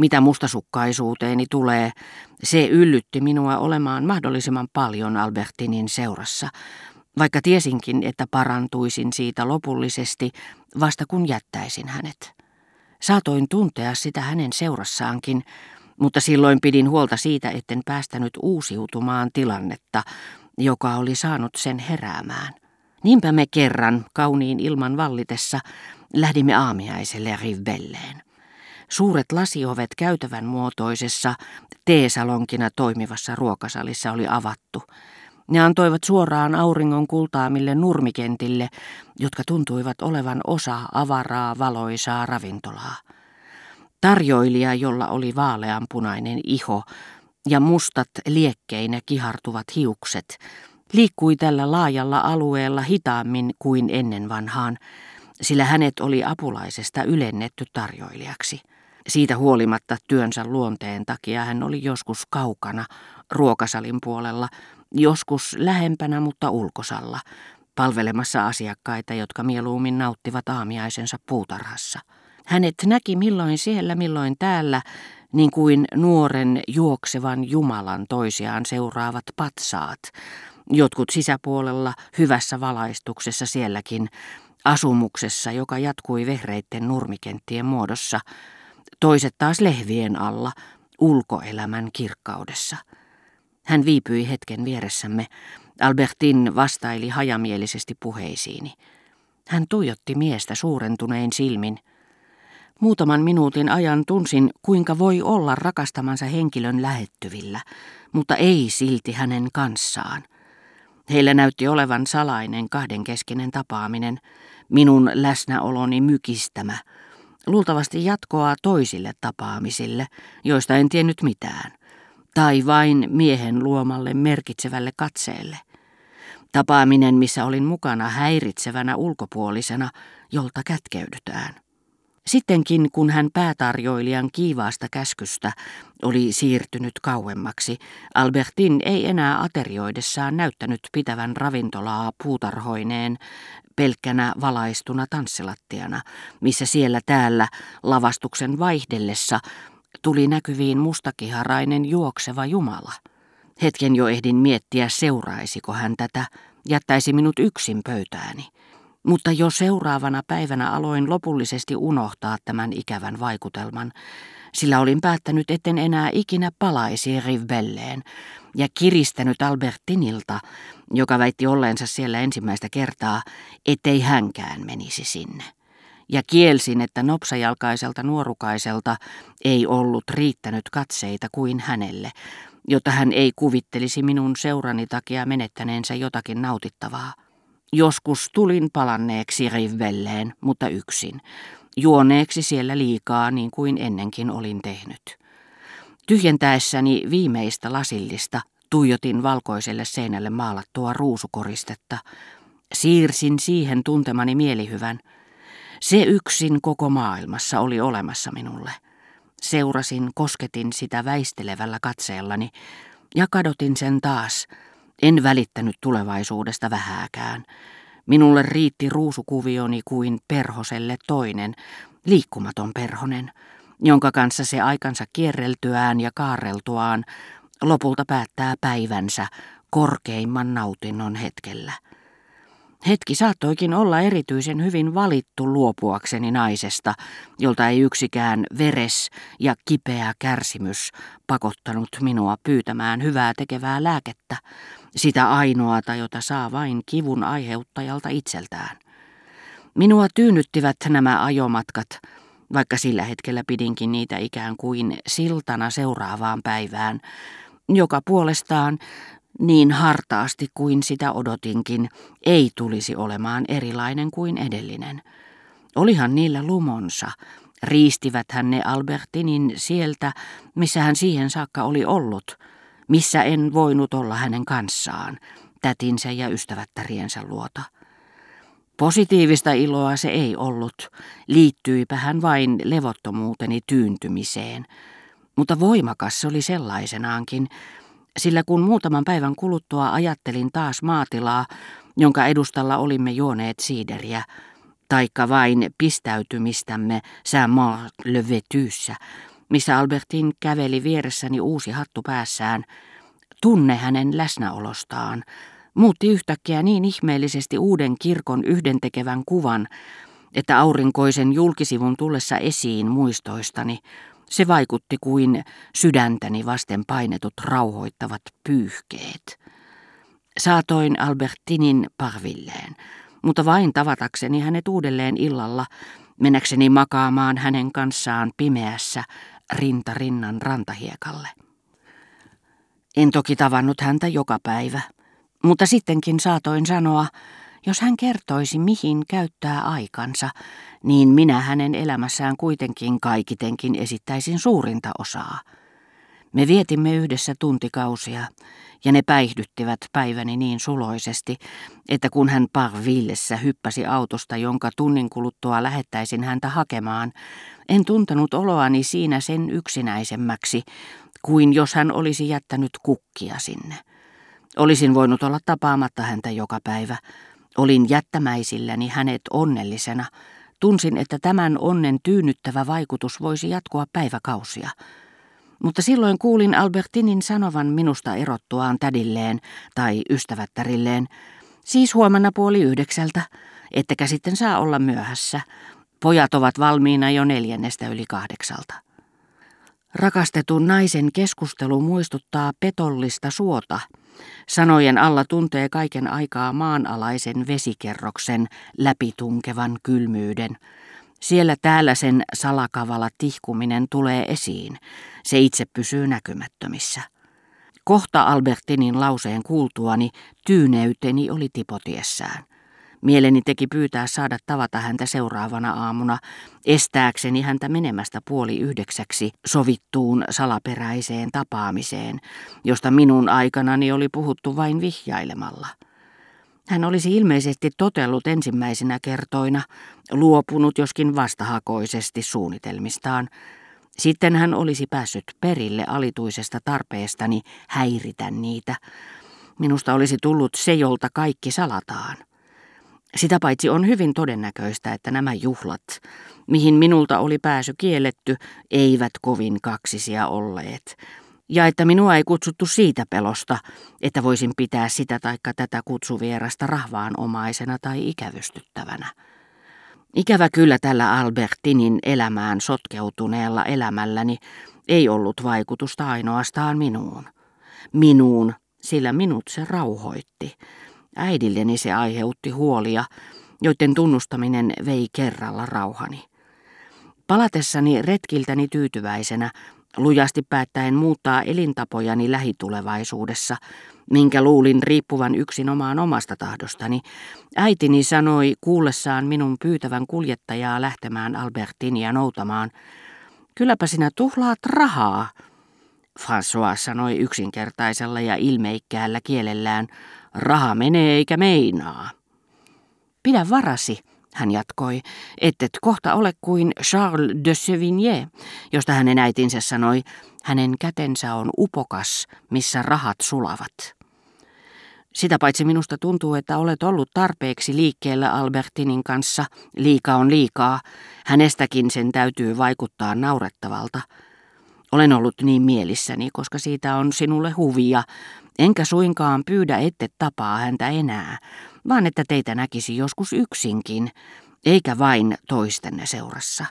Mitä mustasukkaisuuteeni tulee, se yllytti minua olemaan mahdollisimman paljon Albertinin seurassa, vaikka tiesinkin, että parantuisin siitä lopullisesti vasta kun jättäisin hänet. Saatoin tuntea sitä hänen seurassaankin, mutta silloin pidin huolta siitä, etten päästänyt uusiutumaan tilannetta, joka oli saanut sen heräämään. Niinpä me kerran, kauniin ilman vallitessa, lähdimme aamiaiselle Rivbelleen. Suuret lasiovet käytävän muotoisessa teesalonkina toimivassa ruokasalissa oli avattu. Ne antoivat suoraan auringon kultaamille nurmikentille, jotka tuntuivat olevan osa avaraa valoisaa ravintolaa. Tarjoilija, jolla oli vaaleanpunainen iho ja mustat liekkeinä kihartuvat hiukset, liikkui tällä laajalla alueella hitaammin kuin ennen vanhaan, sillä hänet oli apulaisesta ylennetty tarjoilijaksi. Siitä huolimatta työnsä luonteen takia hän oli joskus kaukana ruokasalin puolella, joskus lähempänä mutta ulkosalla, palvelemassa asiakkaita, jotka mieluummin nauttivat aamiaisensa puutarhassa. Hänet näki milloin siellä, milloin täällä, niin kuin nuoren juoksevan Jumalan toisiaan seuraavat patsaat, jotkut sisäpuolella hyvässä valaistuksessa sielläkin, asumuksessa, joka jatkui vehreitten nurmikenttien muodossa, toiset taas lehvien alla, ulkoelämän kirkkaudessa. Hän viipyi hetken vieressämme. Albertin vastaili hajamielisesti puheisiini. Hän tuijotti miestä suurentunein silmin. Muutaman minuutin ajan tunsin, kuinka voi olla rakastamansa henkilön lähettyvillä, mutta ei silti hänen kanssaan. Heillä näytti olevan salainen kahdenkeskinen tapaaminen, minun läsnäoloni mykistämä, luultavasti jatkoa toisille tapaamisille, joista en tiennyt mitään, tai vain miehen luomalle merkitsevälle katseelle. Tapaaminen, missä olin mukana häiritsevänä ulkopuolisena, jolta kätkeydytään. Sittenkin, kun hän päätarjoilijan kiivaasta käskystä oli siirtynyt kauemmaksi, Albertin ei enää aterioidessaan näyttänyt pitävän ravintolaa puutarhoineen pelkkänä valaistuna tanssilattiana, missä siellä täällä lavastuksen vaihdellessa tuli näkyviin mustakiharainen juokseva Jumala. Hetken jo ehdin miettiä, seuraisiko hän tätä, jättäisi minut yksin pöytääni. Mutta jo seuraavana päivänä aloin lopullisesti unohtaa tämän ikävän vaikutelman, sillä olin päättänyt, etten enää ikinä palaisi Rivbelleen ja kiristänyt Albertinilta, joka väitti olleensa siellä ensimmäistä kertaa, ettei hänkään menisi sinne. Ja kielsin, että nopsajalkaiselta nuorukaiselta ei ollut riittänyt katseita kuin hänelle, jota hän ei kuvittelisi minun seurani takia menettäneensä jotakin nautittavaa. Joskus tulin palanneeksi Rivbelleen, mutta yksin, juoneeksi siellä liikaa niin kuin ennenkin olin tehnyt. Tyhjentäessäni viimeistä lasillista tuijotin valkoiselle seinälle maalattua ruusukoristetta. Siirsin siihen tuntemani mielihyvän. Se yksin koko maailmassa oli olemassa minulle. Seurasin, kosketin sitä väistelevällä katseellani ja kadotin sen taas. En välittänyt tulevaisuudesta vähääkään. Minulle riitti ruusukuvioni kuin perhoselle toinen, liikkumaton perhonen, jonka kanssa se aikansa kierreltyään ja kaareltuaan lopulta päättää päivänsä korkeimman nautinnon hetkellä. Hetki saattoikin olla erityisen hyvin valittu luopuakseni naisesta, jolta ei yksikään veres ja kipeä kärsimys pakottanut minua pyytämään hyvää tekevää lääkettä, sitä ainoata, jota saa vain kivun aiheuttajalta itseltään. Minua tyynnyttivät nämä ajomatkat, vaikka sillä hetkellä pidinkin niitä ikään kuin siltana seuraavaan päivään, joka puolestaan niin hartaasti kuin sitä odotinkin, ei tulisi olemaan erilainen kuin edellinen. Olihan niillä lumonsa, riistivät hän ne Albertinin sieltä, missä hän siihen saakka oli ollut, missä en voinut olla hänen kanssaan, tätinsä ja ystävättäriensä luota. Positiivista iloa se ei ollut, liittyipä hän vain levottomuuteni tyyntymiseen, mutta voimakas se oli sellaisenaankin, sillä kun muutaman päivän kuluttua ajattelin taas maatilaa, jonka edustalla olimme juoneet siideriä, taikka vain pistäytymistämme Saint-Marc-le-Vetyssä, missä Albertin käveli vieressäni uusi hattu päässään, tunne hänen läsnäolostaan, muutti yhtäkkiä niin ihmeellisesti uuden kirkon yhdentekevän kuvan, että aurinkoisen julkisivun tullessa esiin muistoistani, se vaikutti kuin sydäntäni vasten painetut rauhoittavat pyyhkeet. Saatoin Albertinin parvilleen, mutta vain tavatakseni hänet uudelleen illalla, mennäkseni makaamaan hänen kanssaan pimeässä rinta rinnan rantahiekalle. En toki tavannut häntä joka päivä, mutta sittenkin saatoin sanoa, jos hän kertoisi mihin käyttää aikansa, niin minä hänen elämässään kuitenkin kaikitenkin esittäisin suurinta osaa. Me vietimme yhdessä tuntikausia, ja ne päihdyttivät päiväni niin suloisesti, että kun hän Parvillessä hyppäsi autosta, jonka tunnin kuluttua lähettäisin häntä hakemaan, en tuntenut oloani siinä sen yksinäisemmäksi, kuin jos hän olisi jättänyt kukkia sinne. Olisin voinut olla tapaamatta häntä joka päivä. Olin jättämäisilläni hänet onnellisena. Tunsin, että tämän onnen tyynnyttävä vaikutus voisi jatkua päiväkausia. Mutta silloin kuulin Albertinin sanovan minusta erottuaan tädilleen tai ystävättärilleen, siis huomenna puoli yhdeksältä, ettekä sitten saa olla myöhässä. Pojat ovat valmiina jo neljännestä yli kahdeksalta. Rakastetun naisen keskustelu muistuttaa petollista suota. Sanojen alla tuntee kaiken aikaa maanalaisen vesikerroksen läpitunkevan kylmyyden. Siellä täällä sen salakavala tihkuminen tulee esiin. Se itse pysyy näkymättömissä. Kohta Albertinin lauseen kuultuani tyyneyteni oli tipotiessään. Mieleni teki pyytää saada tavata häntä seuraavana aamuna, estääkseni häntä menemästä puoli yhdeksäksi sovittuun salaperäiseen tapaamiseen, josta minun aikanani oli puhuttu vain vihjailemalla. Hän olisi ilmeisesti totellut ensimmäisenä kertoina, luopunut joskin vastahakoisesti suunnitelmistaan. Sitten hän olisi päässyt perille alituisesta tarpeestani häiritä niitä. Minusta olisi tullut se, jolta kaikki salataan. Sitä paitsi on hyvin todennäköistä, että nämä juhlat, mihin minulta oli pääsy kielletty, eivät kovin kaksisia olleet, ja että minua ei kutsuttu siitä pelosta, että voisin pitää sitä taikka tätä kutsuvierasta rahvaanomaisena tai ikävystyttävänä. Ikävä kyllä tällä Albertinin elämään sotkeutuneella elämälläni ei ollut vaikutusta ainoastaan minuun. Minuun, sillä minut se rauhoitti. Äidilleni se aiheutti huolia, joiden tunnustaminen vei kerralla rauhani. Palatessani retkiltäni tyytyväisenä, lujasti päättäen muuttaa elintapojani lähitulevaisuudessa, minkä luulin riippuvan yksin omaan omasta tahdostani, äitini sanoi kuullessaan minun pyytävän kuljettajaa lähtemään Albertinia noutamaan, kylläpä sinä tuhlaat rahaa. François sanoi yksinkertaisella ja ilmeikkäällä kielellään, Raha menee eikä meinaa. Pidä varasi, hän jatkoi, ettet kohta ole kuin Charles de Sevigné, josta hänen äitinsä sanoi, hänen kätensä on upokas, missä rahat sulavat. Sitä paitsi minusta tuntuu, että olet ollut tarpeeksi liikkeellä Albertinin kanssa. Liika on liikaa. Hänestäkin sen täytyy vaikuttaa naurettavalta. Olen ollut niin mielissäni, koska siitä on sinulle huvia, enkä suinkaan pyydä ette tapaa häntä enää, vaan että teitä näkisi joskus yksinkin, eikä vain toistenne seurassa.